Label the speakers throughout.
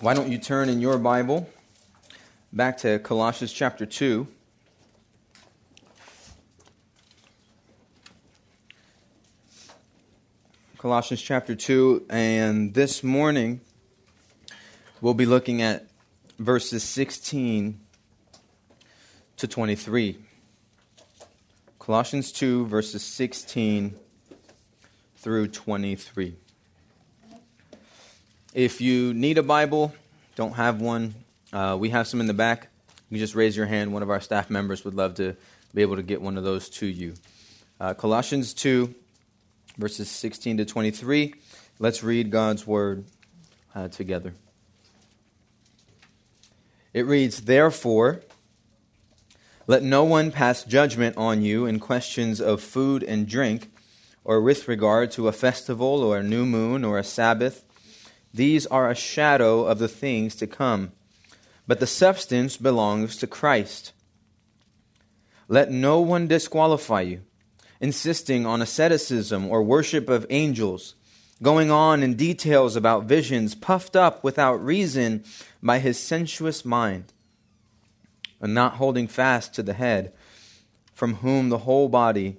Speaker 1: Why don't you turn in your Bible back to Colossians chapter 2? Colossians chapter 2, and this morning we'll be looking at verses 16 to 23. Colossians 2, verses 16 through 23. If you need a Bible, don't have one, uh, we have some in the back. You just raise your hand. One of our staff members would love to be able to get one of those to you. Uh, Colossians 2, verses 16 to 23. Let's read God's word uh, together. It reads, Therefore, let no one pass judgment on you in questions of food and drink, or with regard to a festival, or a new moon, or a Sabbath. These are a shadow of the things to come, but the substance belongs to Christ. Let no one disqualify you, insisting on asceticism or worship of angels, going on in details about visions, puffed up without reason by his sensuous mind and not holding fast to the head, from whom the whole body,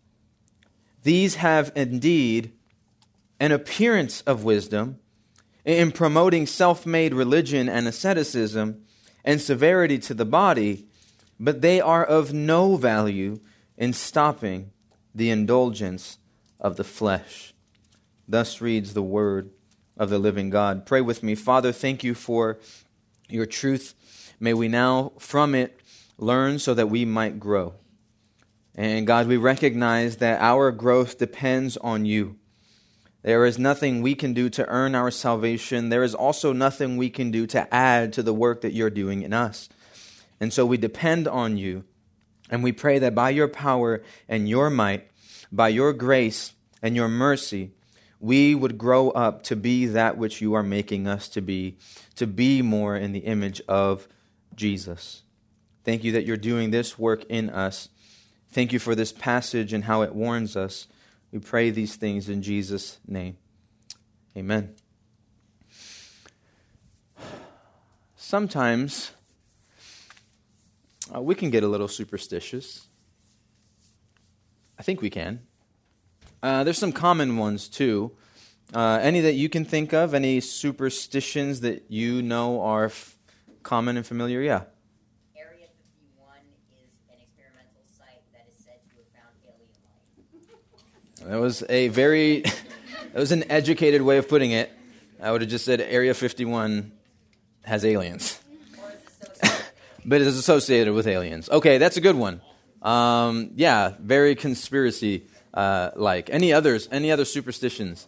Speaker 1: These have indeed an appearance of wisdom in promoting self made religion and asceticism and severity to the body, but they are of no value in stopping the indulgence of the flesh. Thus reads the word of the living God. Pray with me. Father, thank you for your truth. May we now from it learn so that we might grow. And God, we recognize that our growth depends on you. There is nothing we can do to earn our salvation. There is also nothing we can do to add to the work that you're doing in us. And so we depend on you. And we pray that by your power and your might, by your grace and your mercy, we would grow up to be that which you are making us to be, to be more in the image of Jesus. Thank you that you're doing this work in us. Thank you for this passage and how it warns us. We pray these things in Jesus' name. Amen. Sometimes uh, we can get a little superstitious. I think we can. Uh, there's some common ones too. Uh, any that you can think of? Any superstitions that you know are f- common and familiar? Yeah. That was a very, that was an educated way of putting it. I would have just said Area 51 has aliens. but it is associated with aliens. Okay, that's a good one. Um, yeah, very conspiracy uh, like. Any others? Any other superstitions?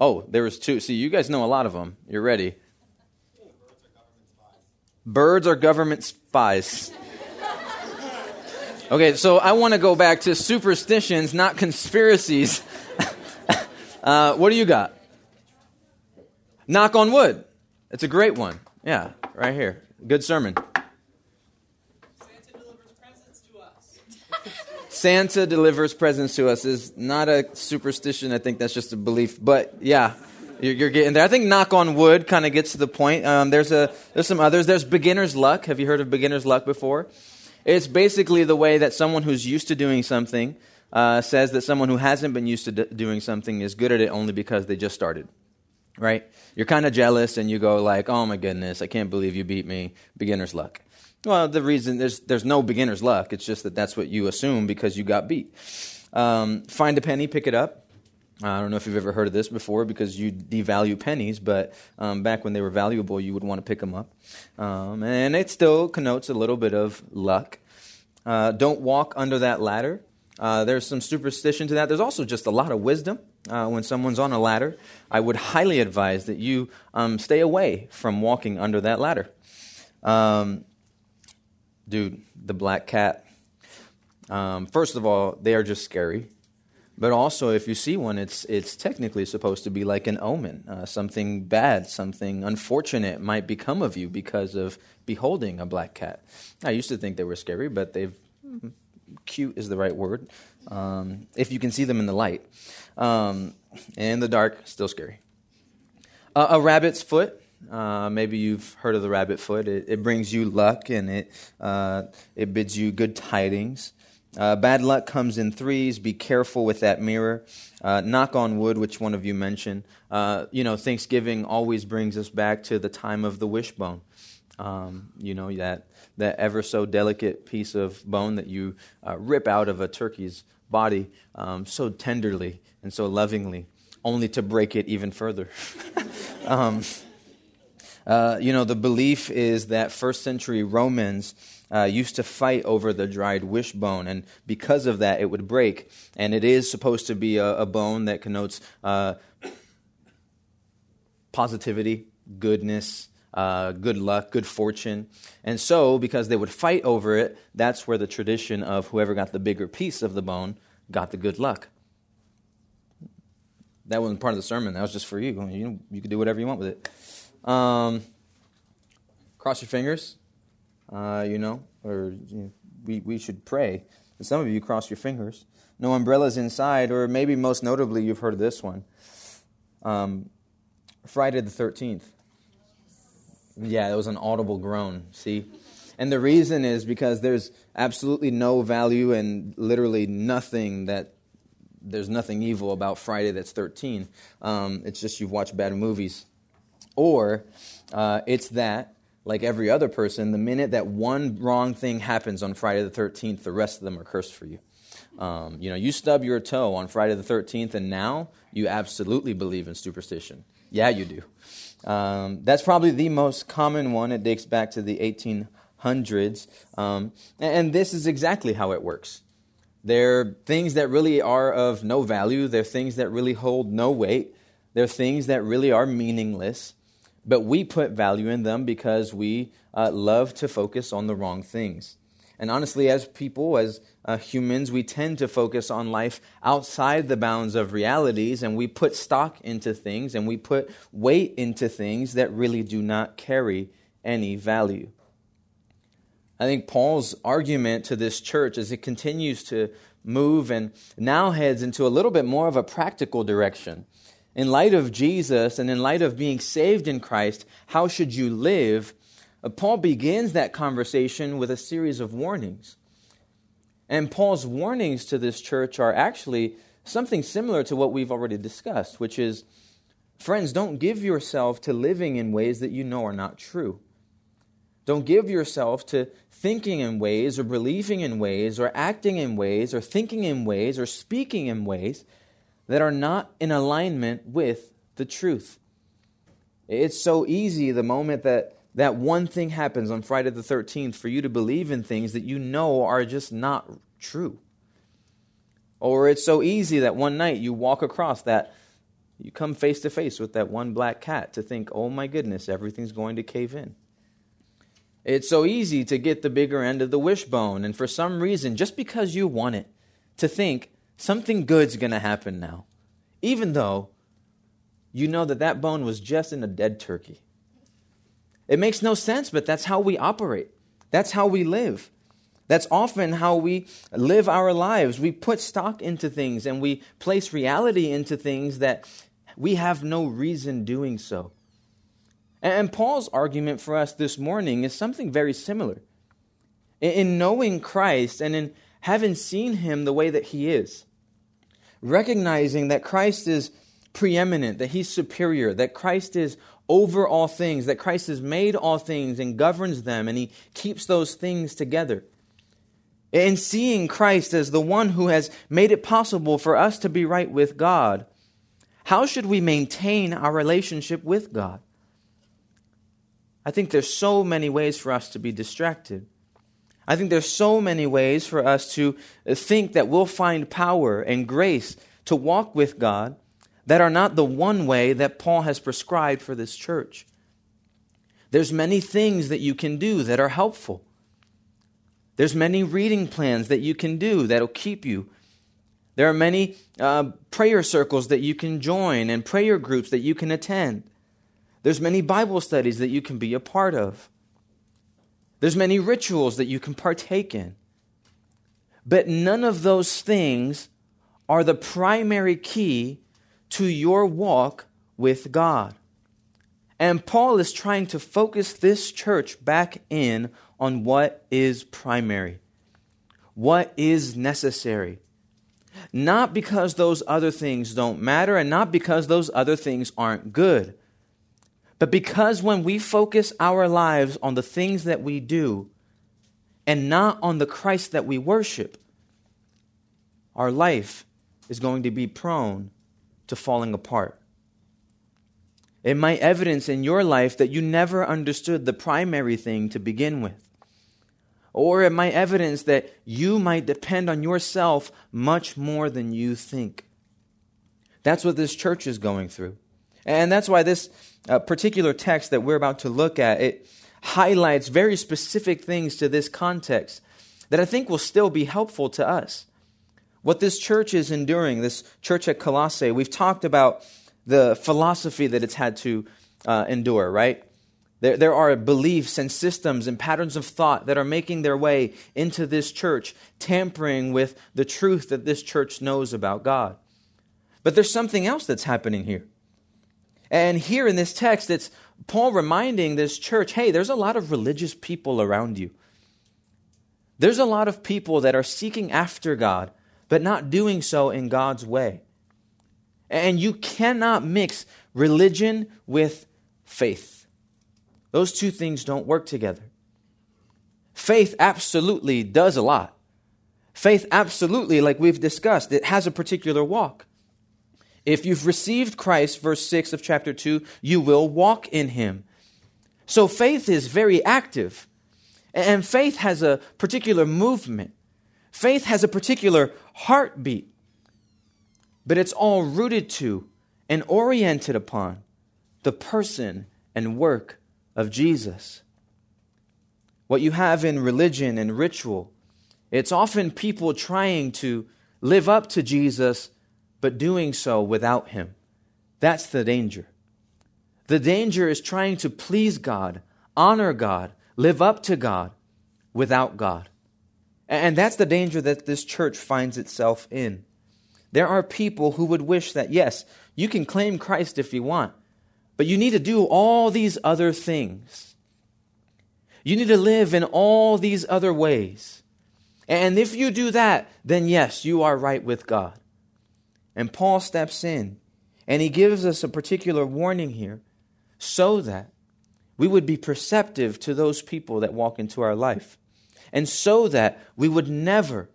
Speaker 1: Oh, there was two. See, you guys know a lot of them. You're ready. Birds are government spies. Okay, so I want to go back to superstitions, not conspiracies. uh, what do you got? Knock on wood. It's a great one. Yeah, right here. Good sermon.
Speaker 2: Santa delivers presents to us.
Speaker 1: Santa delivers presents to us is not a superstition. I think that's just a belief. But yeah, you're, getting there. I think knock on wood kind of gets to the point. Um, there's a there's some others. There's beginner's luck. Have you heard of beginner's luck before? It's basically the way that someone who's used to doing something uh, says that someone who hasn't been used to d- doing something is good at it only because they just started. Right? You're kind of jealous and you go like, "Oh my goodness, I can't believe you beat me." Beginner's luck. Well, the reason there's there's no beginner's luck. It's just that that's what you assume because you got beat. Um, find a penny, pick it up. I don't know if you've ever heard of this before because you devalue pennies, but um, back when they were valuable, you would want to pick them up. Um, and it still connotes a little bit of luck. Uh, don't walk under that ladder. Uh, there's some superstition to that. There's also just a lot of wisdom uh, when someone's on a ladder. I would highly advise that you um, stay away from walking under that ladder. Um, dude, the black cat. Um, first of all, they are just scary. But also, if you see one, it's, it's technically supposed to be like an omen. Uh, something bad, something unfortunate might become of you because of beholding a black cat. I used to think they were scary, but they've. Cute is the right word. Um, if you can see them in the light. Um, in the dark, still scary. Uh, a rabbit's foot. Uh, maybe you've heard of the rabbit foot. It, it brings you luck and it, uh, it bids you good tidings. Uh, bad luck comes in threes. Be careful with that mirror. Uh, knock on wood, which one of you mentioned. Uh, you know, Thanksgiving always brings us back to the time of the wishbone. Um, you know, that, that ever so delicate piece of bone that you uh, rip out of a turkey's body um, so tenderly and so lovingly, only to break it even further. um, uh, you know, the belief is that first century Romans uh, used to fight over the dried wishbone, and because of that, it would break. And it is supposed to be a, a bone that connotes uh, positivity, goodness, uh, good luck, good fortune. And so, because they would fight over it, that's where the tradition of whoever got the bigger piece of the bone got the good luck. That wasn't part of the sermon. That was just for you. You, you could do whatever you want with it. Um, cross your fingers uh, you know, or you know, we, we should pray. Some of you cross your fingers. No umbrellas inside, or maybe most notably, you've heard of this one um, Friday the 13th. Yeah, it was an audible groan, see? And the reason is because there's absolutely no value and literally nothing that there's nothing evil about Friday that's 13. Um, it's just you've watched bad movies. Or uh, it's that like every other person, the minute that one wrong thing happens on Friday the 13th, the rest of them are cursed for you. Um, you know, you stub your toe on Friday the 13th, and now you absolutely believe in superstition. Yeah, you do. Um, that's probably the most common one. It dates back to the 1800s. Um, and this is exactly how it works. They're things that really are of no value, they're things that really hold no weight, they're things that really are meaningless but we put value in them because we uh, love to focus on the wrong things. And honestly, as people, as uh, humans, we tend to focus on life outside the bounds of realities, and we put stock into things and we put weight into things that really do not carry any value. I think Paul's argument to this church as it continues to move and now heads into a little bit more of a practical direction in light of Jesus and in light of being saved in Christ, how should you live? Uh, Paul begins that conversation with a series of warnings. And Paul's warnings to this church are actually something similar to what we've already discussed, which is friends, don't give yourself to living in ways that you know are not true. Don't give yourself to thinking in ways or believing in ways or acting in ways or thinking in ways or speaking in ways that are not in alignment with the truth. It's so easy the moment that that one thing happens on Friday the 13th for you to believe in things that you know are just not true. Or it's so easy that one night you walk across that, you come face to face with that one black cat to think, oh my goodness, everything's going to cave in. It's so easy to get the bigger end of the wishbone, and for some reason, just because you want it, to think, something good's going to happen now, even though you know that that bone was just in a dead turkey. It makes no sense, but that's how we operate. That's how we live. That's often how we live our lives. We put stock into things and we place reality into things that we have no reason doing so. And Paul's argument for us this morning is something very similar. In knowing Christ and in having seen him the way that he is, recognizing that Christ is preeminent, that he's superior, that Christ is over all things, that Christ has made all things and governs them, and he keeps those things together. And seeing Christ as the one who has made it possible for us to be right with God, how should we maintain our relationship with God? I think there's so many ways for us to be distracted. I think there's so many ways for us to think that we'll find power and grace to walk with God that are not the one way that Paul has prescribed for this church. There's many things that you can do that are helpful. There's many reading plans that you can do that'll keep you. There are many uh, prayer circles that you can join and prayer groups that you can attend. There's many Bible studies that you can be a part of. There's many rituals that you can partake in. But none of those things are the primary key to your walk with God. And Paul is trying to focus this church back in on what is primary, what is necessary. Not because those other things don't matter and not because those other things aren't good, but because when we focus our lives on the things that we do and not on the Christ that we worship, our life is going to be prone to falling apart. It might evidence in your life that you never understood the primary thing to begin with. Or it might evidence that you might depend on yourself much more than you think. That's what this church is going through. And that's why this uh, particular text that we're about to look at, it highlights very specific things to this context that I think will still be helpful to us. What this church is enduring, this church at Colossae, we've talked about the philosophy that it's had to uh, endure, right? There, there are beliefs and systems and patterns of thought that are making their way into this church, tampering with the truth that this church knows about God. But there's something else that's happening here. And here in this text, it's Paul reminding this church hey, there's a lot of religious people around you. There's a lot of people that are seeking after God, but not doing so in God's way. And you cannot mix religion with faith. Those two things don't work together. Faith absolutely does a lot. Faith absolutely, like we've discussed, it has a particular walk. If you've received Christ, verse 6 of chapter 2, you will walk in him. So faith is very active. And faith has a particular movement. Faith has a particular heartbeat. But it's all rooted to and oriented upon the person and work of Jesus. What you have in religion and ritual, it's often people trying to live up to Jesus but doing so without Him. That's the danger. The danger is trying to please God, honor God, live up to God without God. And that's the danger that this church finds itself in. There are people who would wish that, yes, you can claim Christ if you want, but you need to do all these other things. You need to live in all these other ways. And if you do that, then yes, you are right with God. And Paul steps in and he gives us a particular warning here so that we would be perceptive to those people that walk into our life. And so that we would never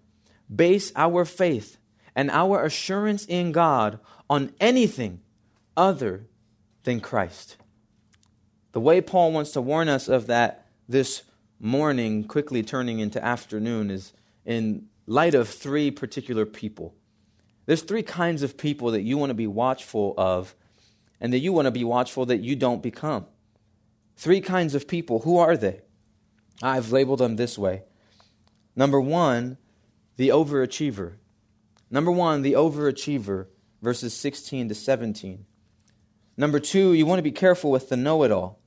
Speaker 1: base our faith and our assurance in God on anything other than Christ. The way Paul wants to warn us of that this morning, quickly turning into afternoon, is in light of three particular people. There's three kinds of people that you want to be watchful of and that you want to be watchful that you don't become. Three kinds of people. Who are they? I've labeled them this way. Number one, the overachiever. Number one, the overachiever, verses 16 to 17. Number two, you want to be careful with the know it all.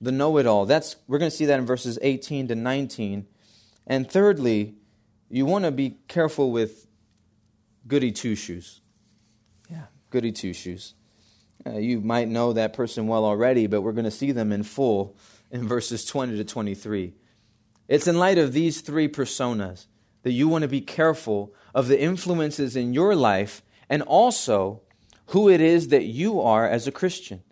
Speaker 1: The know it all. That's we're going to see that in verses 18 to 19. And thirdly, you want to be careful with goody two shoes. Yeah, goody two shoes. Uh, you might know that person well already, but we're going to see them in full in verses 20 to 23. It's in light of these three personas that you want to be careful of the influences in your life and also who it is that you are as a Christian.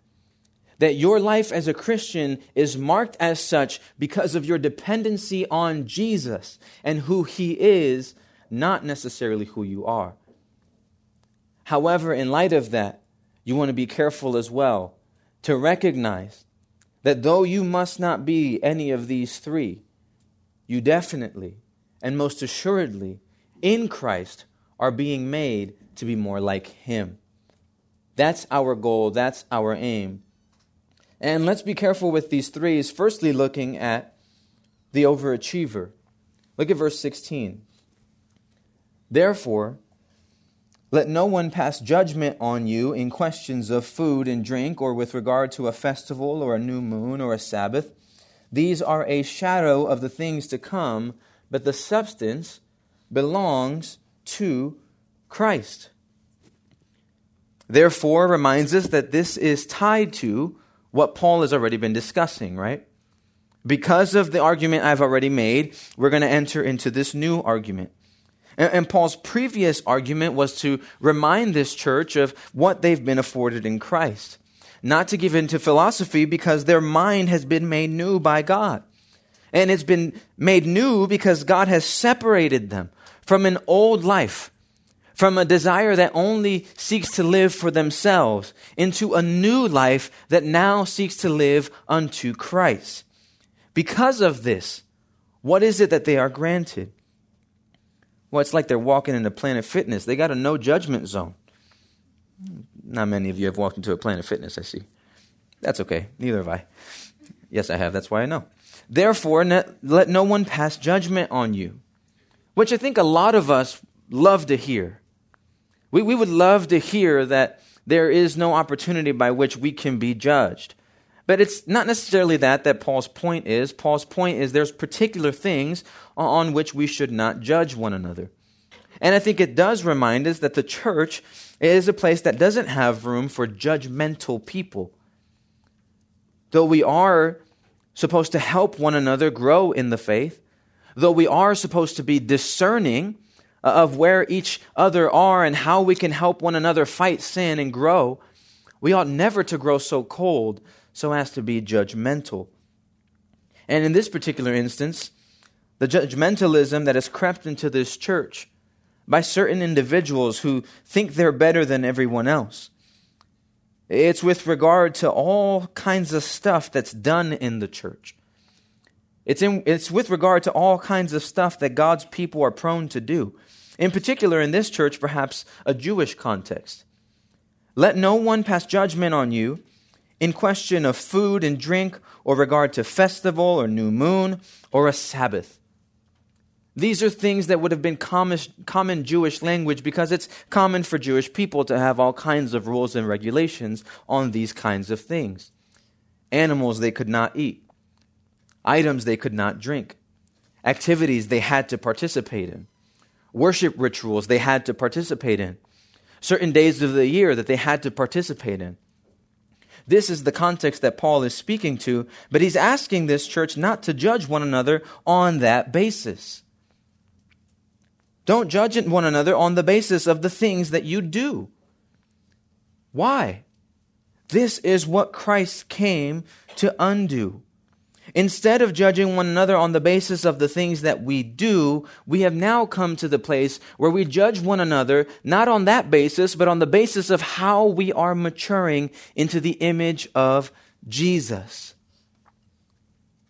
Speaker 1: That your life as a Christian is marked as such because of your dependency on Jesus and who He is, not necessarily who you are. However, in light of that, you want to be careful as well to recognize that though you must not be any of these three, you definitely and most assuredly in Christ are being made to be more like Him. That's our goal, that's our aim. And let's be careful with these threes. Firstly, looking at the overachiever. Look at verse 16. Therefore, let no one pass judgment on you in questions of food and drink, or with regard to a festival, or a new moon, or a Sabbath. These are a shadow of the things to come, but the substance belongs to Christ. Therefore, reminds us that this is tied to what Paul has already been discussing, right? Because of the argument I've already made, we're going to enter into this new argument. And, and, Paul's previous argument was to remind this church of what they've been afforded in Christ. Not to give in to philosophy because their mind has been made new by God. And it's been made new because God has separated them from an old life, from a desire that only seeks to live for themselves, into a new life that now seeks to live unto Christ. Because of this, what is it that they are granted? Well, it's like they're walking into Planet Fitness. They got a no judgment zone. Not many of you have walked into a Planet Fitness, I see. That's okay. Neither have I. Yes, I have. That's why I know. Therefore, let no one pass judgment on you, which I think a lot of us love to hear. We, we would love to hear that there is no opportunity by which we can be judged. But it's not necessarily that that Paul's point is. Paul's point is there's particular things on which we should not judge one another. And I think it does remind us that the church is a place that doesn't have room for judgmental people. Though we are supposed to help one another grow in the faith, though we are supposed to be discerning uh, of where each other are and how we can help one another fight sin and grow, we ought never to grow so cold so as to be judgmental. And in this particular instance, the judgmentalism that has crept into this church by certain individuals who think they're better than everyone else it's with regard to all kinds of stuff that's done in the church. It's, in, it's with regard to all kinds of stuff that God's people are prone to do. In particular, in this church, perhaps a Jewish context. Let no one pass judgment on you in question of food and drink, or regard to festival, or new moon, or a Sabbath. These are things that would have been common, Jewish language because it's common for Jewish people to have all kinds of rules and regulations on these kinds of things. Animals they could not eat, items they could not drink, activities they had to participate in, worship rituals they had to participate in, certain days of the year that they had to participate in. This is the context that Paul is speaking to, but he's asking this church not to judge one another on that basis. Don't judge one another on the basis of the things that you do. Why? This is what Christ came to undo. Instead of judging one another on the basis of the things that we do, we have now come to the place where we judge one another not on that basis, but on the basis of how we are maturing into the image of Jesus.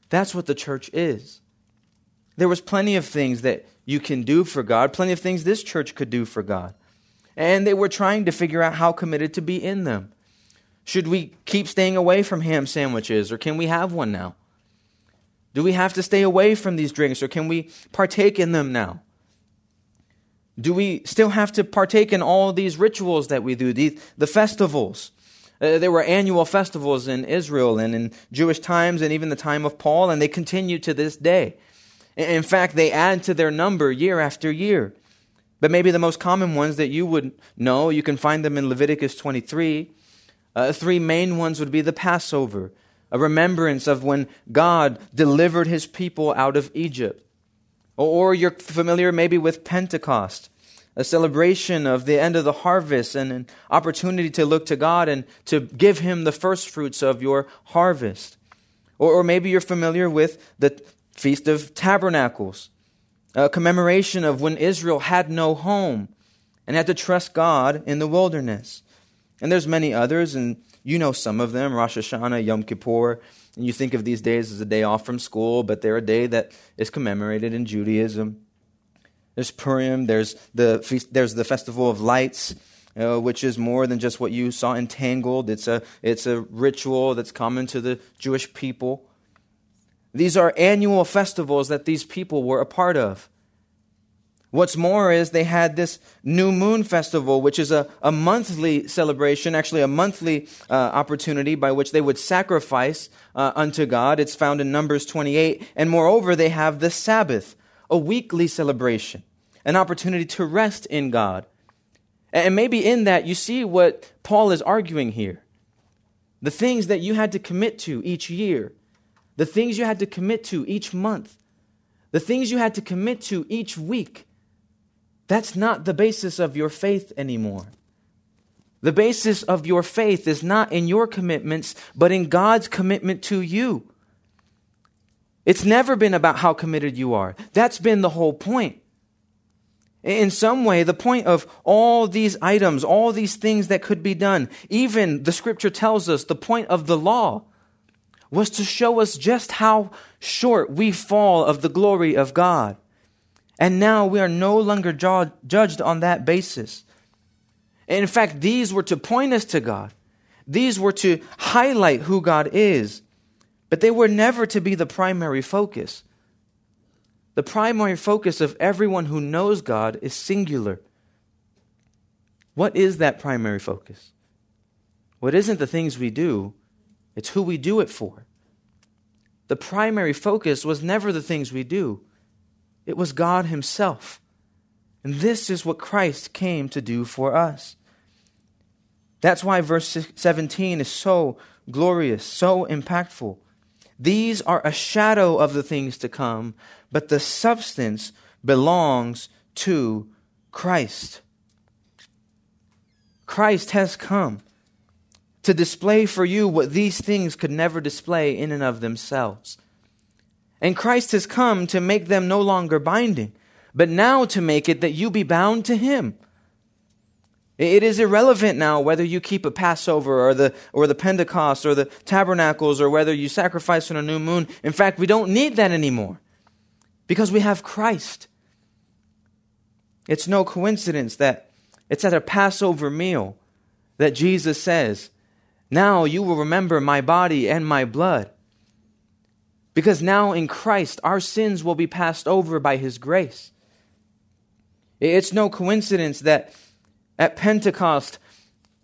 Speaker 1: That's what the church is. There was plenty of things that you can do for God, plenty of things this church could do for God. And they were trying to figure out how committed to be in them. Should we keep staying away from ham sandwiches, or can we have one now? Do we have to stay away from these drinks, or can we partake in them now? Do we still have to partake in all these rituals that we do, the, the festivals? Uh, there were annual festivals in Israel and in Jewish times and even the time of Paul, and they continue to this day. In fact, they add to their number year after year. But maybe the most common ones that you would know, you can find them in Leviticus 23. Uh, three main ones would be the Passover, a remembrance of when God delivered his people out of Egypt. Or, you're familiar maybe with Pentecost, a celebration of the end of the harvest and an opportunity to look to God and to give him the first fruits of your harvest. Or, or maybe you're familiar with the Feast of Tabernacles, a commemoration of when Israel had no home and had to trust God in the wilderness. And there's many others, and you know some of them Rosh Hashanah, Yom Kippur, And you think of these days as a day off from school, but they're a day that is commemorated in Judaism. There's Purim, there's the, feast, there's the Festival of Lights, uh, which is more than just what you saw entangled. It's a, it's a ritual that's common to the Jewish people. These are annual festivals that these people were a part of. What's more is they had this new moon festival, which is a, a monthly celebration, actually a monthly uh, opportunity by which they would sacrifice uh, unto God. It's found in Numbers 28. And moreover, they have the Sabbath, a weekly celebration, an opportunity to rest in God. And maybe in that you see what Paul is arguing here. The things that you had to commit to each year, the things you had to commit to each month, the things you had to commit to each week that's not the basis of your faith anymore. The basis of your faith is not in your commitments, but in God's commitment to you. It's never been about how committed you are. That's been the whole point. In some way, the point of all these items, all these things that could be done, even the scripture tells us the point of the law was to show us just how short we fall of the glory of God. And now we are no longer ju- judged on that basis. And in fact, these were to point us to God. These were to highlight who God is. But they were never to be the primary focus. The primary focus of everyone who knows God is singular. What is that primary focus? What well, isn't the things we do, it's who we do it for. The primary focus was never the things we do, it was God Himself. And this is what Christ came to do for us. That's why verse 17 is so glorious, so impactful. These are a shadow of the things to come, but the substance belongs to Christ. Christ has come to display for you what these things could never display in and of themselves. And Christ has come to make them no longer binding, but now to make it that you be bound to Him. It is irrelevant now whether you keep a Passover or the, or the Pentecost or the tabernacles or whether you sacrifice on a new moon. In fact, we don't need that anymore because we have Christ. It's no coincidence that it's at a Passover meal that Jesus says, Now you will remember my body and my blood. Because now in Christ, our sins will be passed over by His grace. It's no coincidence that at Pentecost,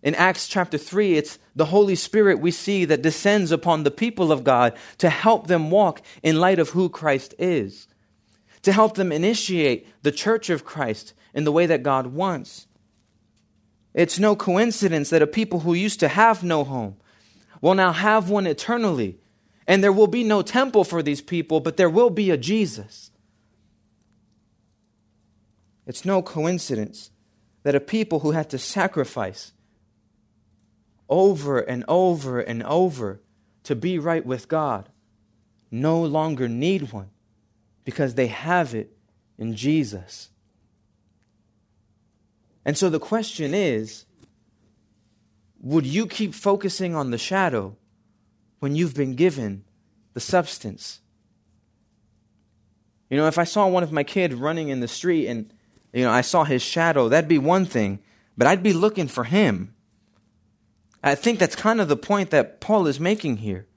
Speaker 1: in Acts chapter 3, it's the Holy Spirit we see that descends upon the people of God to help them walk in light of who Christ is, to help them initiate the church of Christ in the way that God wants. It's no coincidence that a people who used to have no home will now have one eternally and there will be no temple for these people, but there will be a Jesus. It's no coincidence that a people who had to sacrifice over and over and over to be right with God no longer need one because they have it in Jesus. And so the question is would you keep focusing on the shadow when you've been given the substance. You know, if I saw one of my kids running in the street and, you know, I saw his shadow, that'd be one thing, but I'd be looking for him. I think that's kind of the point that Paul is making here.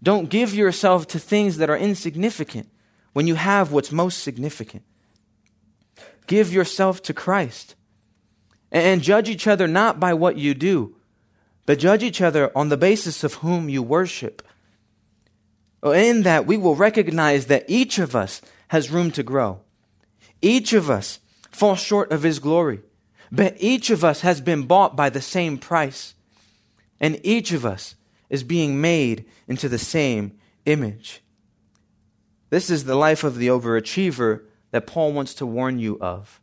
Speaker 1: Don't give yourself to things that are insignificant when you have what's most significant. Give yourself to Christ. And judge each other not by what you do, but judge each other on the basis of whom you worship. In that, we will recognize that each of us has room to grow. Each of us falls short of His glory, but each of us has been bought by the same price, and each of us is being made into the same image. This is the life of the overachiever that Paul wants to warn you of.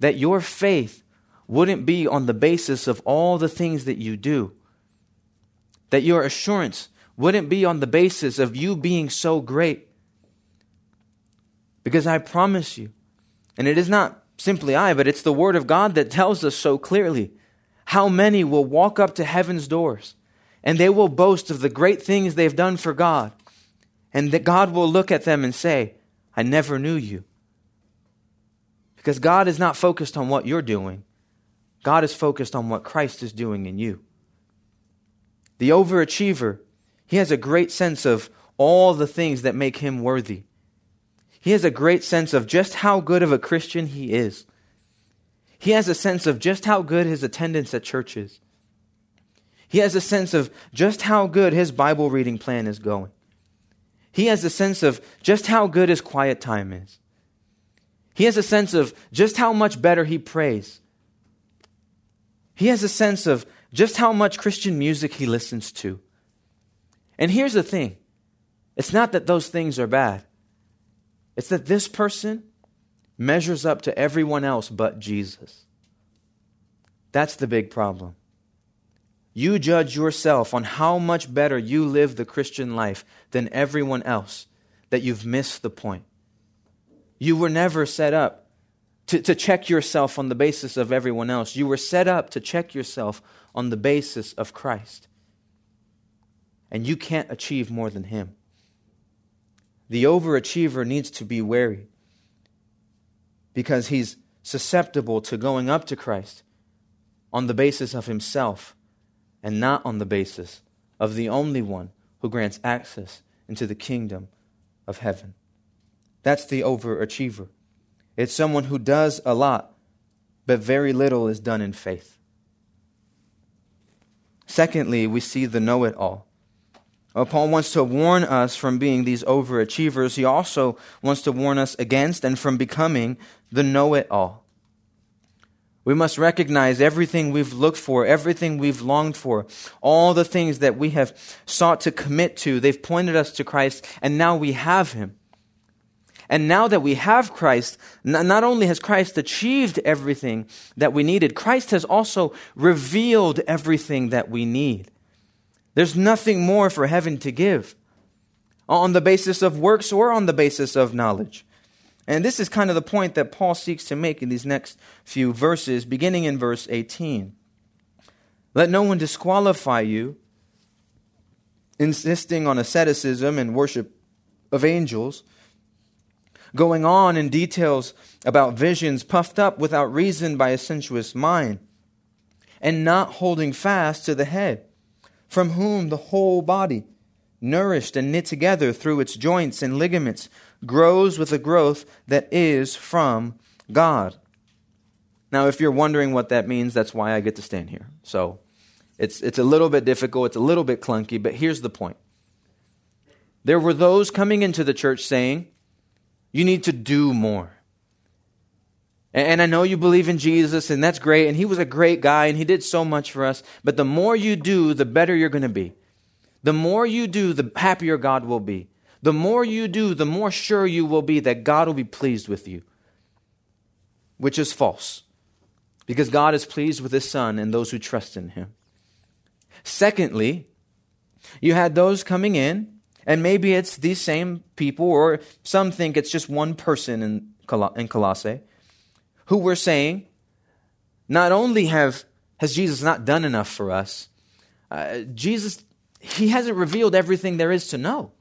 Speaker 1: That your faith wouldn't be on the basis of all the things that you do. That your assurance wouldn't be on the basis of you being so great. Because I promise you, and it is not simply I, but it's the Word of God that tells us so clearly how many will walk up to heaven's doors and they will boast of the great things they've done for God. And that God will look at them and say, I never knew you. Because God is not focused on what you're doing, God is focused on what Christ is doing in you. The overachiever, he has a great sense of all the things that make him worthy. He has a great sense of just how good of a Christian he is. He has a sense of just how good his attendance at church is. He has a sense of just how good his Bible reading plan is going. He has a sense of just how good his quiet time is. He has a sense of just how much better he prays. He has a sense of just how much Christian music he listens to. And here's the thing it's not that those things are bad, it's that this person measures up to everyone else but Jesus. That's the big problem. You judge yourself on how much better you live the Christian life than everyone else, that you've missed the point. You were never set up to, to check yourself on the basis of everyone else. You were set up to check yourself on the basis of Christ. And you can't achieve more than Him. The overachiever needs to be wary because he's susceptible to going up to Christ on the basis of himself and not on the basis of the only one who grants access into the kingdom of heaven. That's the overachiever. It's someone who does a lot, but very little is done in faith. Secondly, we see the know it all. Paul wants to warn us from being these overachievers. He also wants to warn us against and from becoming the know it all. We must recognize everything we've looked for, everything we've longed for, all the things that we have sought to commit to. They've pointed us to Christ, and now we have Him. And now that we have Christ, not only has Christ achieved everything that we needed, Christ has also revealed everything that we need. There's nothing more for heaven to give on the basis of works or on the basis of knowledge. And this is kind of the point that Paul seeks to make in these next few verses, beginning in verse 18. Let no one disqualify you, insisting on asceticism and worship of angels going on in details about visions puffed up without reason by a sensuous mind, and not holding fast to the head, from whom the whole body, nourished and knit together through its joints and ligaments, grows with a growth that is from God. Now, if you're wondering what that means, that's why I get to stand here. So it's, it's a little bit difficult, it's a little bit clunky, but here's the point. There were those coming into the church saying, you need to do more. And I know you believe in Jesus, and that's great, and He was a great guy, and He did so much for us. But the more you do, the better you're going to be. The more you do, the happier God will be. The more you do, the more sure you will be that God will be pleased with you, which is false, because God is pleased with His Son and those who trust in Him. Secondly, you had those coming in and maybe it's these same people, or some think it's just one person in, in Colossae, who were saying, not only have, has Jesus not done enough for us, uh, Jesus, he hasn't revealed everything there is to know.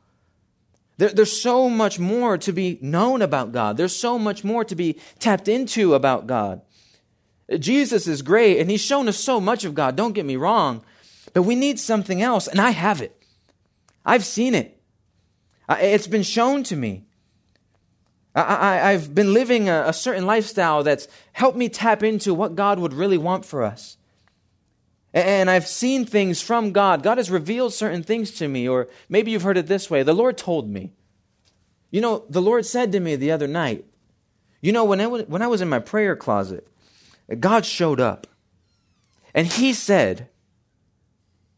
Speaker 1: There, there's so much more to be known about God. There's so much more to be tapped into about God. Jesus is great, and he's shown us so much of God, don't get me wrong, but we need something else, and I have it. I've seen it. It's been shown to me. I, have been living a, a certain lifestyle that's helped me tap into what God would really want for us. And I've seen things from God. God has revealed certain things to me, or maybe you've heard it this way the Lord told me. You know, the Lord said to me the other night, you know, when I when I was in my prayer closet, God showed up. And He said,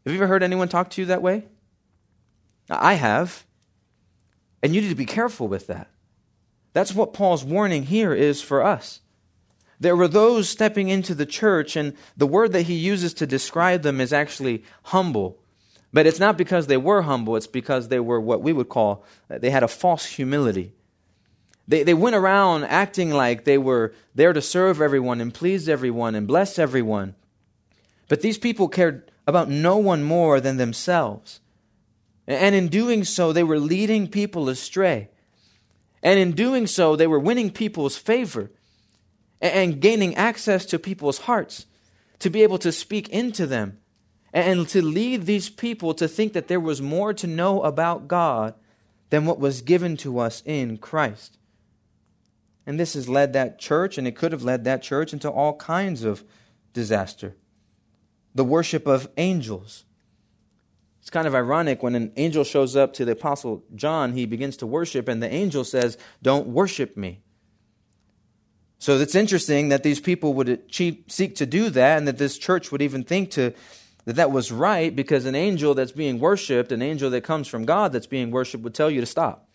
Speaker 1: Have you ever heard anyone talk to you that way? I have. And you need to be careful with that. That's what Paul's warning here is for us. There were those stepping into the church, and the word that he uses to describe them is actually humble. But it's not because they were humble, it's because they were what we would call, they had a false humility. They, they went around acting like they were there to serve everyone and please everyone and bless everyone. But these people cared about no one more than themselves. And in doing so, they were leading people astray. And in doing so, they were winning people's favor and gaining access to people's hearts to be able to speak into them and to lead these people to think that there was more to know about God than what was given to us in Christ. And this has led that church, and it could have led that church into all kinds of disaster. The worship of angels. It's kind of ironic when an angel shows up to the Apostle John, he begins to worship, and the angel says, Don't worship me. So it's interesting that these people would seek to do that, and that this church would even think to that that was right because an angel that's being worshiped, an angel that comes from God that's being worshiped, would tell you to stop.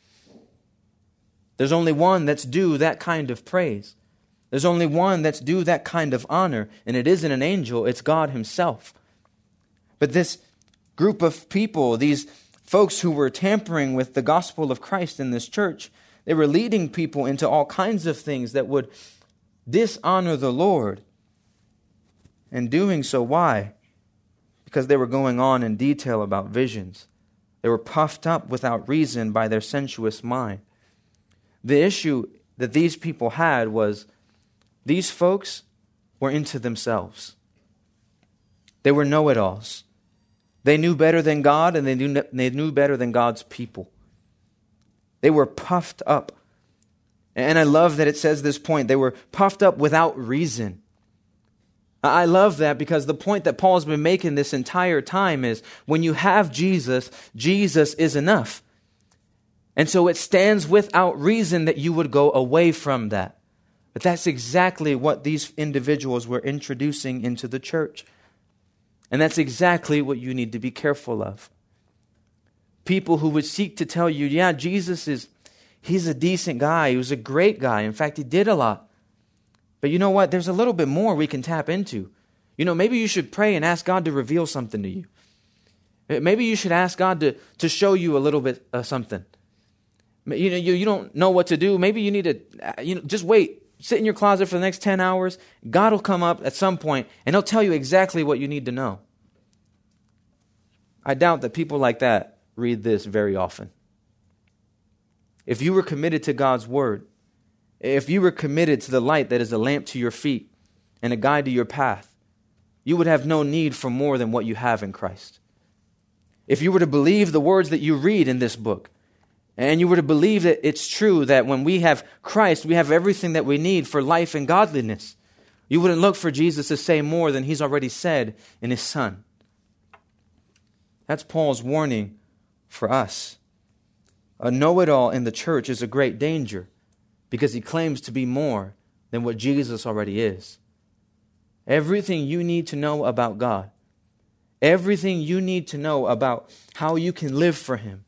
Speaker 1: There's only one that's due that kind of praise. There's only one that's due that kind of honor, and it isn't an angel, it's God Himself. But this group of people, these folks who were tampering with the gospel of Christ in this church, they were leading people into all kinds of things that would dishonor the Lord. And doing so, why? because they were going on in detail about visions. They were puffed up without reason by their sensuous mind. The issue that these people had was these folks were into themselves. They were know it alls. They knew better than God and they knew, they knew better than God's people. They were puffed up. And I love that it says this point. They were puffed up without reason. I love that because the point that Paul's been making this entire time is when you have Jesus, Jesus is enough. And so it stands without reason that you would go away from that. But that's exactly what these individuals were introducing into the church. And that's exactly what you need to be careful of. People who would seek to tell you, yeah, Jesus is, he's a decent guy. He was a great guy. In fact, he did a lot. But you know what? There's a little bit more we can tap into. You know, maybe you should pray and ask God to reveal something to you. Uh, maybe you should ask God to, to show you a little bit of something. You know, you, you don't know what to do. Maybe you need to, uh, you know, just wait. Sit in your closet for the next 10 hours. God will come up at some point and he'll tell you exactly what you need to know. I doubt that people like that read this very often. If you were committed to God's word, if you were committed to the light that is a lamp to your feet and a guide to your path, you would have no need for more than what you have in Christ. If you were to believe the words that you read in this book, and you were to believe that it's true that when we have Christ, we have everything that we need for life and godliness, you wouldn't look for Jesus to say more than he's already said in his Son. That's Paul's warning for us. A know it all in the church is a great danger because he claims to be more than what Jesus already is. Everything you need to know about God, everything you need to know about how you can live for him,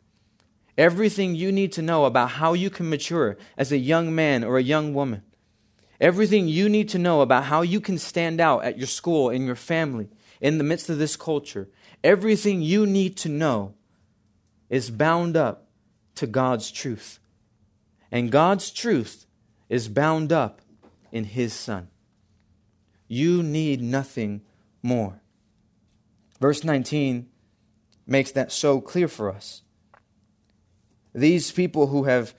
Speaker 1: everything you need to know about how you can mature as a young man or a young woman, everything you need to know about how you can stand out at your school, in your family, in the midst of this culture, everything you need to know is bound up to God's truth. And God's truth is bound up in His Son. You need nothing more. Verse 19 makes that so clear for us. These people who have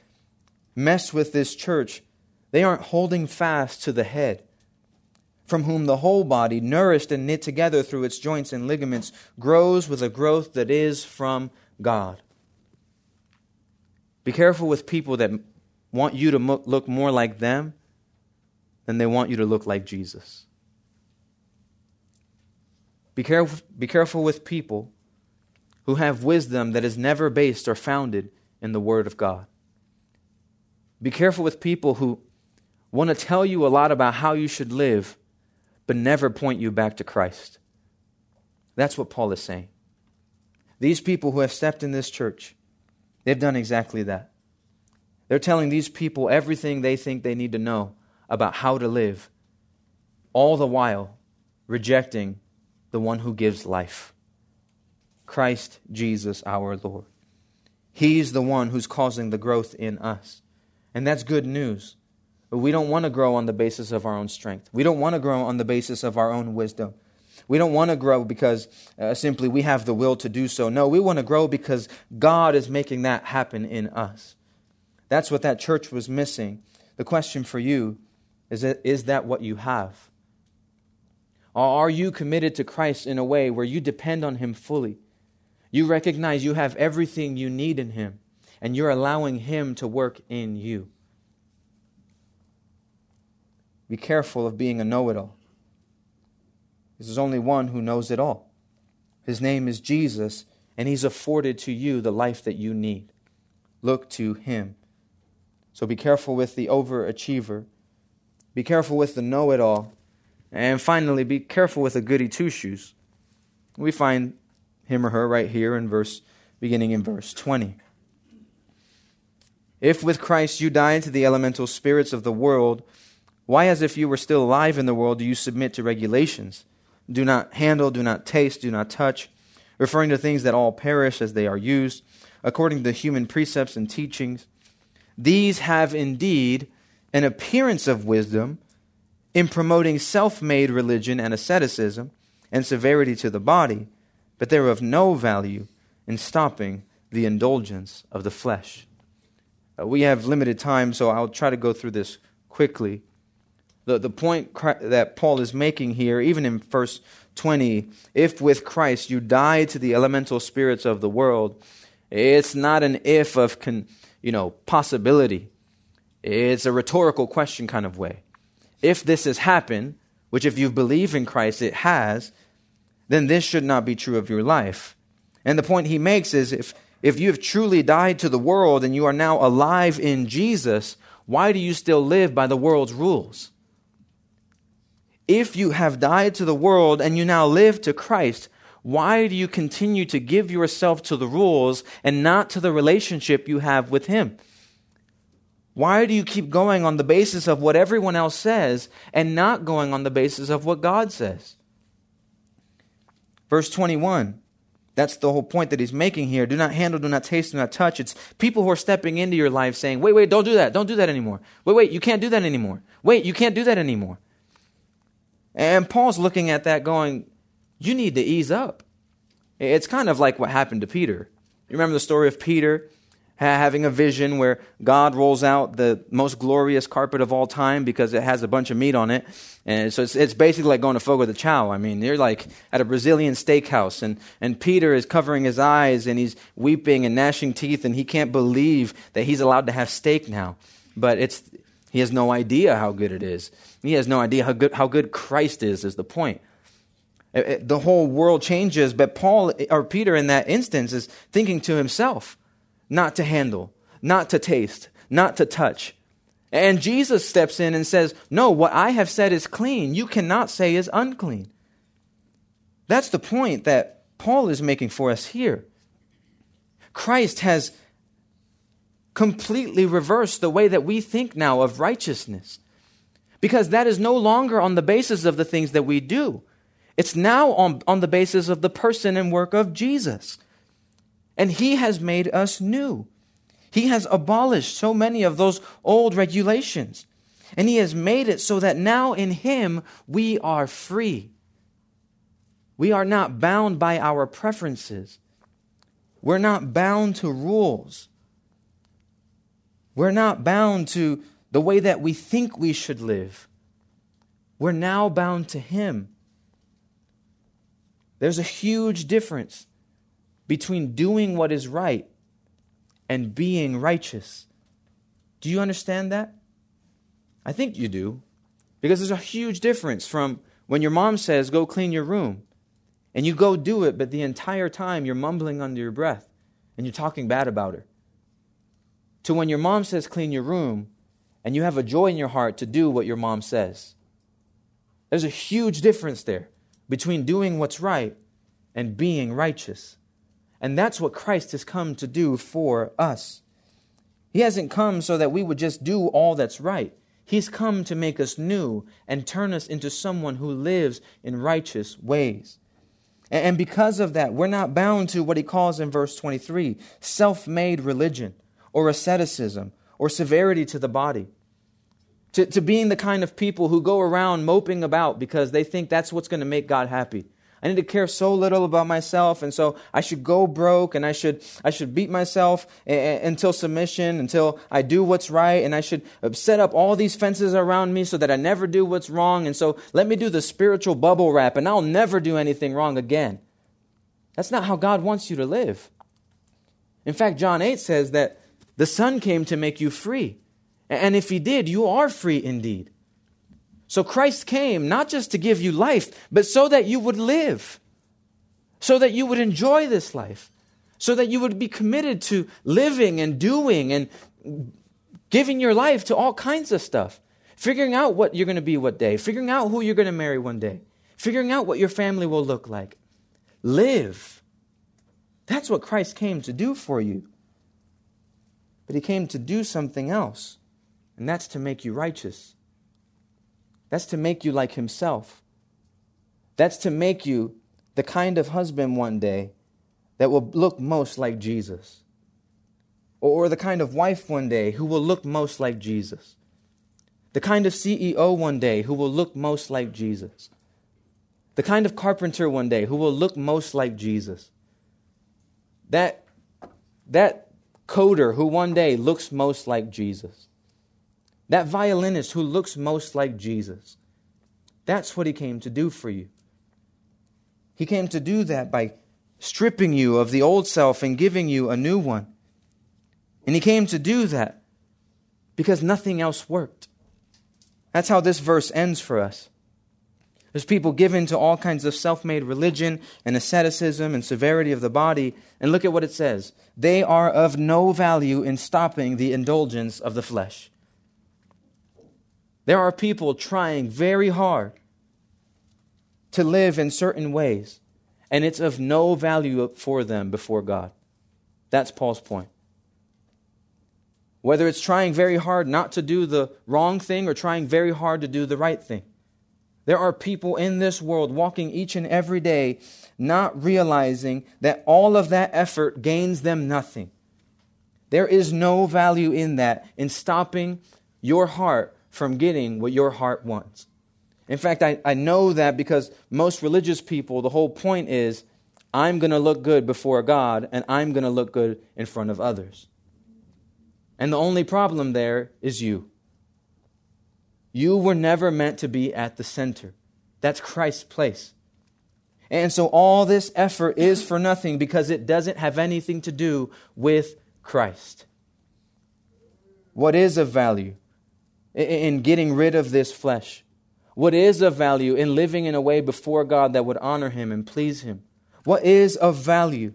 Speaker 1: messed with this church, they aren't holding fast to the head, from whom the whole body, nourished and knit together through its joints and ligaments, grows with a growth that is from God. Be careful with people that want you to look more like them than they want you to look like Jesus. Be careful, be careful with people who have wisdom that is never based or founded in the Word of God. Be careful with people who want to tell you a lot about how you should live, but never point you back to Christ. That's what Paul is saying. These people who have stepped in this church, they've done exactly that. They're telling these people everything they think they need to know about how to live, all the while rejecting the one who gives life Christ Jesus our Lord. He's the one who's causing the growth in us. And that's good news. But we don't want to grow on the basis of our own strength. We don't want to grow on the basis of our own wisdom. We don't want to grow because uh, simply we have the will to do so. No, we want to grow because God is making that happen in us. That's what that church was missing. The question for you is is that what you have? Are you committed to Christ in a way where you depend on Him fully? You recognize you have everything you need in Him, and you're allowing Him to work in you. Be careful of being a know it all. There's only one who knows it all. His name is Jesus, and He's afforded to you the life that you need. Look to Him. So be careful with the overachiever. Be careful with the know it all. And finally, be careful with the goody two shoes. We find him or her right here in verse beginning in verse 20. If with Christ you died to the elemental spirits of the world, why, as if you were still alive in the world, do you submit to regulations? Do not handle, do not taste, do not touch, referring to things that all perish as they are used, according to human precepts and teachings. These have indeed an appearance of wisdom in promoting self made religion and asceticism and severity to the body, but they're of no value in stopping the indulgence of the flesh. Uh, we have limited time, so I'll try to go through this quickly. The, the point that Paul is making here, even in verse 20, if with Christ you die to the elemental spirits of the world, it's not an if of con, you know possibility. It's a rhetorical question kind of way if this has happened, which if you believe in Christ, it has, then this should not be true of your life. And the point he makes is if, if you have truly died to the world and you are now alive in Jesus, why do you still live by the world's rules? If you have died to the world and you now live to Christ, why do you continue to give yourself to the rules and not to the relationship you have with Him? Why do you keep going on the basis of what everyone else says and not going on the basis of what God says? Verse 21. That's the whole point that he's making here. Do not handle, do not taste, do not touch. It's people who are stepping into your life saying, wait, wait, don't do that. Don't do that anymore. Wait, wait, you can't do that anymore. Wait, you can't do that anymore. And Paul's looking at that going, you need to ease up. It's kind of like what happened to Peter. You remember the story of Peter? having a vision where God rolls out the most glorious carpet of all time because it has a bunch of meat on it. And so it's, it's basically like going to Fogo de Chao. I mean, you're like at a Brazilian steakhouse and, and Peter is covering his eyes and he's weeping and gnashing teeth and he can't believe that he's allowed to have steak now. But it's, he has no idea how good it is. He has no idea how good, how good Christ is, is the point eh, eh, the whole world changes, but Paul or Peter in that instance is thinking to himself, not to handle, not to taste, not to touch. And Jesus steps in and says, No, what I have said is clean. You cannot say is unclean. That's the point that Paul is making for us here. Christ has completely reversed the way that we think now of righteousness. Because that is no longer on the basis of the things that we do. It's now on, on the basis of the person and work of Jesus. And He has made us new. He has abolished so many of those old regulations. And He has made it so that now in Him we are free. We are not bound by our preferences. We're not bound to rules. We're not bound to the way that we think we should live. We're now bound to Him. There's a huge difference between doing what is right and being righteous. Do you understand that? I think you do. Because there's a huge difference from when your mom says, go clean your room, and you go do it, but the entire time you're mumbling under your breath and you're talking bad about her. To when your mom says, clean your room, and you have a joy in your heart to do what your mom says. There's a huge difference there between doing what's right and being righteous. And that's what Christ has come to do for us. He hasn't come so that we would just do all that's right. He's come to make us new and turn us into someone who lives in righteous ways. And because of that, we're not bound to what he calls in verse 23 self made religion or asceticism or severity to the body. To, to being the kind of people who go around moping about because they think that's what's going to make God happy. I need to care so little about myself, and so I should go broke, and I should I should beat myself until submission, until I do what's right, and I should set up all these fences around me so that I never do what's wrong, and so let me do the spiritual bubble wrap, and I'll never do anything wrong again. That's not how God wants you to live. In fact, John 8 says that the Son came to make you free. And if He did, you are free indeed. So Christ came not just to give you life, but so that you would live, so that you would enjoy this life, so that you would be committed to living and doing and giving your life to all kinds of stuff, figuring out what you're going to be what day, figuring out who you're going to marry one day, figuring out what your family will look like. Live. That's what Christ came to do for you. But he came to do something else, and that's to make you righteous. That's to make you like himself. That's to make you the kind of husband one day that will look most like Jesus. Or the kind of wife one day who will look most like Jesus. The kind of CEO one day who will look most like Jesus. The kind of carpenter one day who will look most like Jesus. That, that coder who one day looks most like Jesus. That violinist who looks most like Jesus. That's what he came to do for you. He came to do that by stripping you of the old self and giving you a new one. And he came to do that because nothing else worked. That's how this verse ends for us. There's people given to all kinds of self made religion and asceticism and severity of the body. And look at what it says they are of no value in stopping the indulgence of the flesh. There are people trying very hard to live in certain ways, and it's of no value for them before God. That's Paul's point. Whether it's trying very hard not to do the wrong thing or trying very hard to do the right thing. There are people in this world walking each and every day not realizing that all of that effort gains them nothing. There is no value in that, in stopping your heart from getting what your heart wants. In fact, I, I know that because most religious people, the whole point is I'm going to look good before God and I'm going to look good in front of others. And the only problem there is you. You were never meant to be at the center. That's Christ's place. And so all this effort is for nothing because it doesn't have anything to do with Christ. What is of value in getting rid of this flesh? What is of value in living in a way before God that would honor Him and please Him? What is of value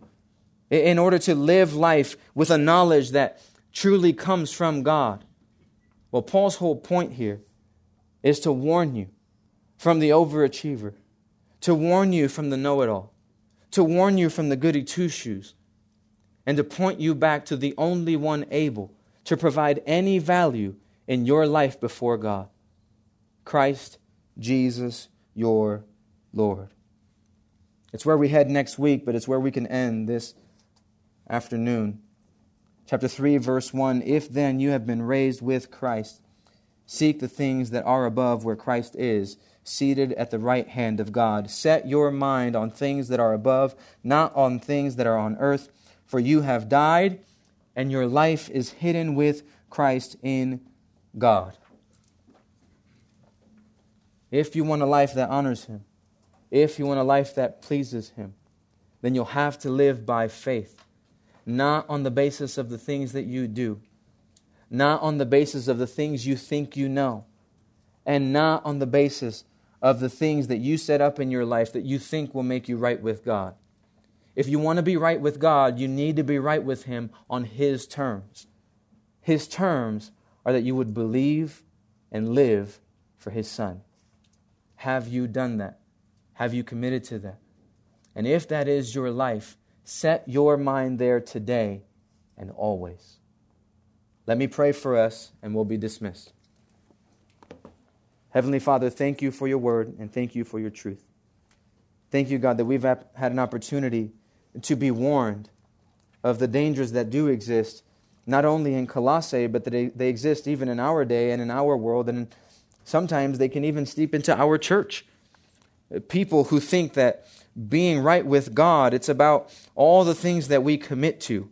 Speaker 1: in order to live life with a knowledge that truly comes from God? Well, Paul's whole point here is to warn you from the overachiever, to warn you from the know it all, to warn you from the goody two shoes, and to point you back to the only one able to provide any value in your life before God Christ Jesus, your Lord. It's where we head next week, but it's where we can end this afternoon. Chapter 3, verse 1 If then you have been raised with Christ, Seek the things that are above where Christ is, seated at the right hand of God. Set your mind on things that are above, not on things that are on earth, for you have died, and your life is hidden with Christ in God. If you want a life that honors Him, if you want a life that pleases Him, then you'll have to live by faith, not on the basis of the things that you do not on the basis of the things you think you know, and not on the basis of the things that you set up in your life that you think will make you right with God. If you want to be right with God, you need to be right with Him on His terms. His terms are that you would believe and live for His Son. Have you done that? Have you committed to that? And if that is your life, set your mind there today and always. Let me pray for us, and we'll be dismissed. Heavenly Father, thank you for your word, and thank you for your truth. Thank you, God, that we've had an opportunity to be warned of the dangers that do exist, not only in Colossae, but that they, they exist even in our day and in our world, and sometimes they can even steep into our church. people who think that being right with God, it's about all the things that we commit to.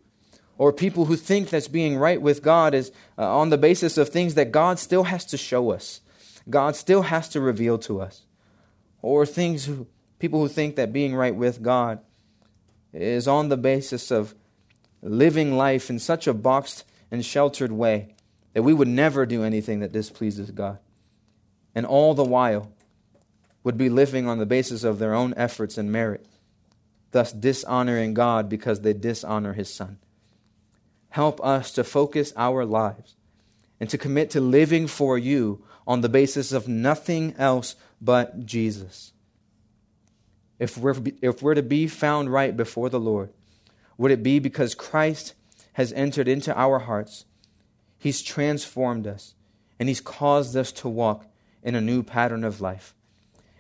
Speaker 1: Or people who think that being right with God is uh, on the basis of things that God still has to show us, God still has to reveal to us. Or things who, people who think that being right with God is on the basis of living life in such a boxed and sheltered way that we would never do anything that displeases God. And all the while would be living on the basis of their own efforts and merit, thus dishonoring God because they dishonor His Son. Help us to focus our lives and to commit to living for you on the basis of nothing else but Jesus. If we're, if we're to be found right before the Lord, would it be because Christ has entered into our hearts? He's transformed us, and He's caused us to walk in a new pattern of life.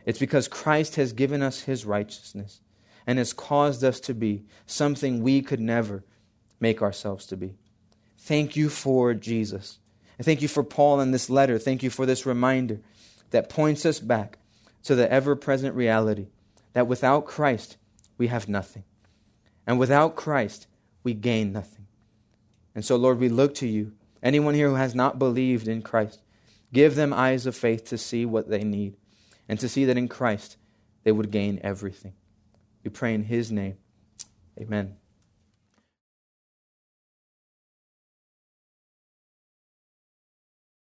Speaker 1: It's because Christ has given us His righteousness and has caused us to be something we could never make ourselves to be. Thank you for Jesus. And thank you for Paul and this letter. Thank you for this reminder that points us back to the ever present reality that without Christ, we have nothing. And without Christ, we gain nothing. And so, Lord, we look to you. Anyone here who has not believed in Christ, give them eyes of faith to see what they need and to see that in Christ they would gain everything. We pray in His name. Amen.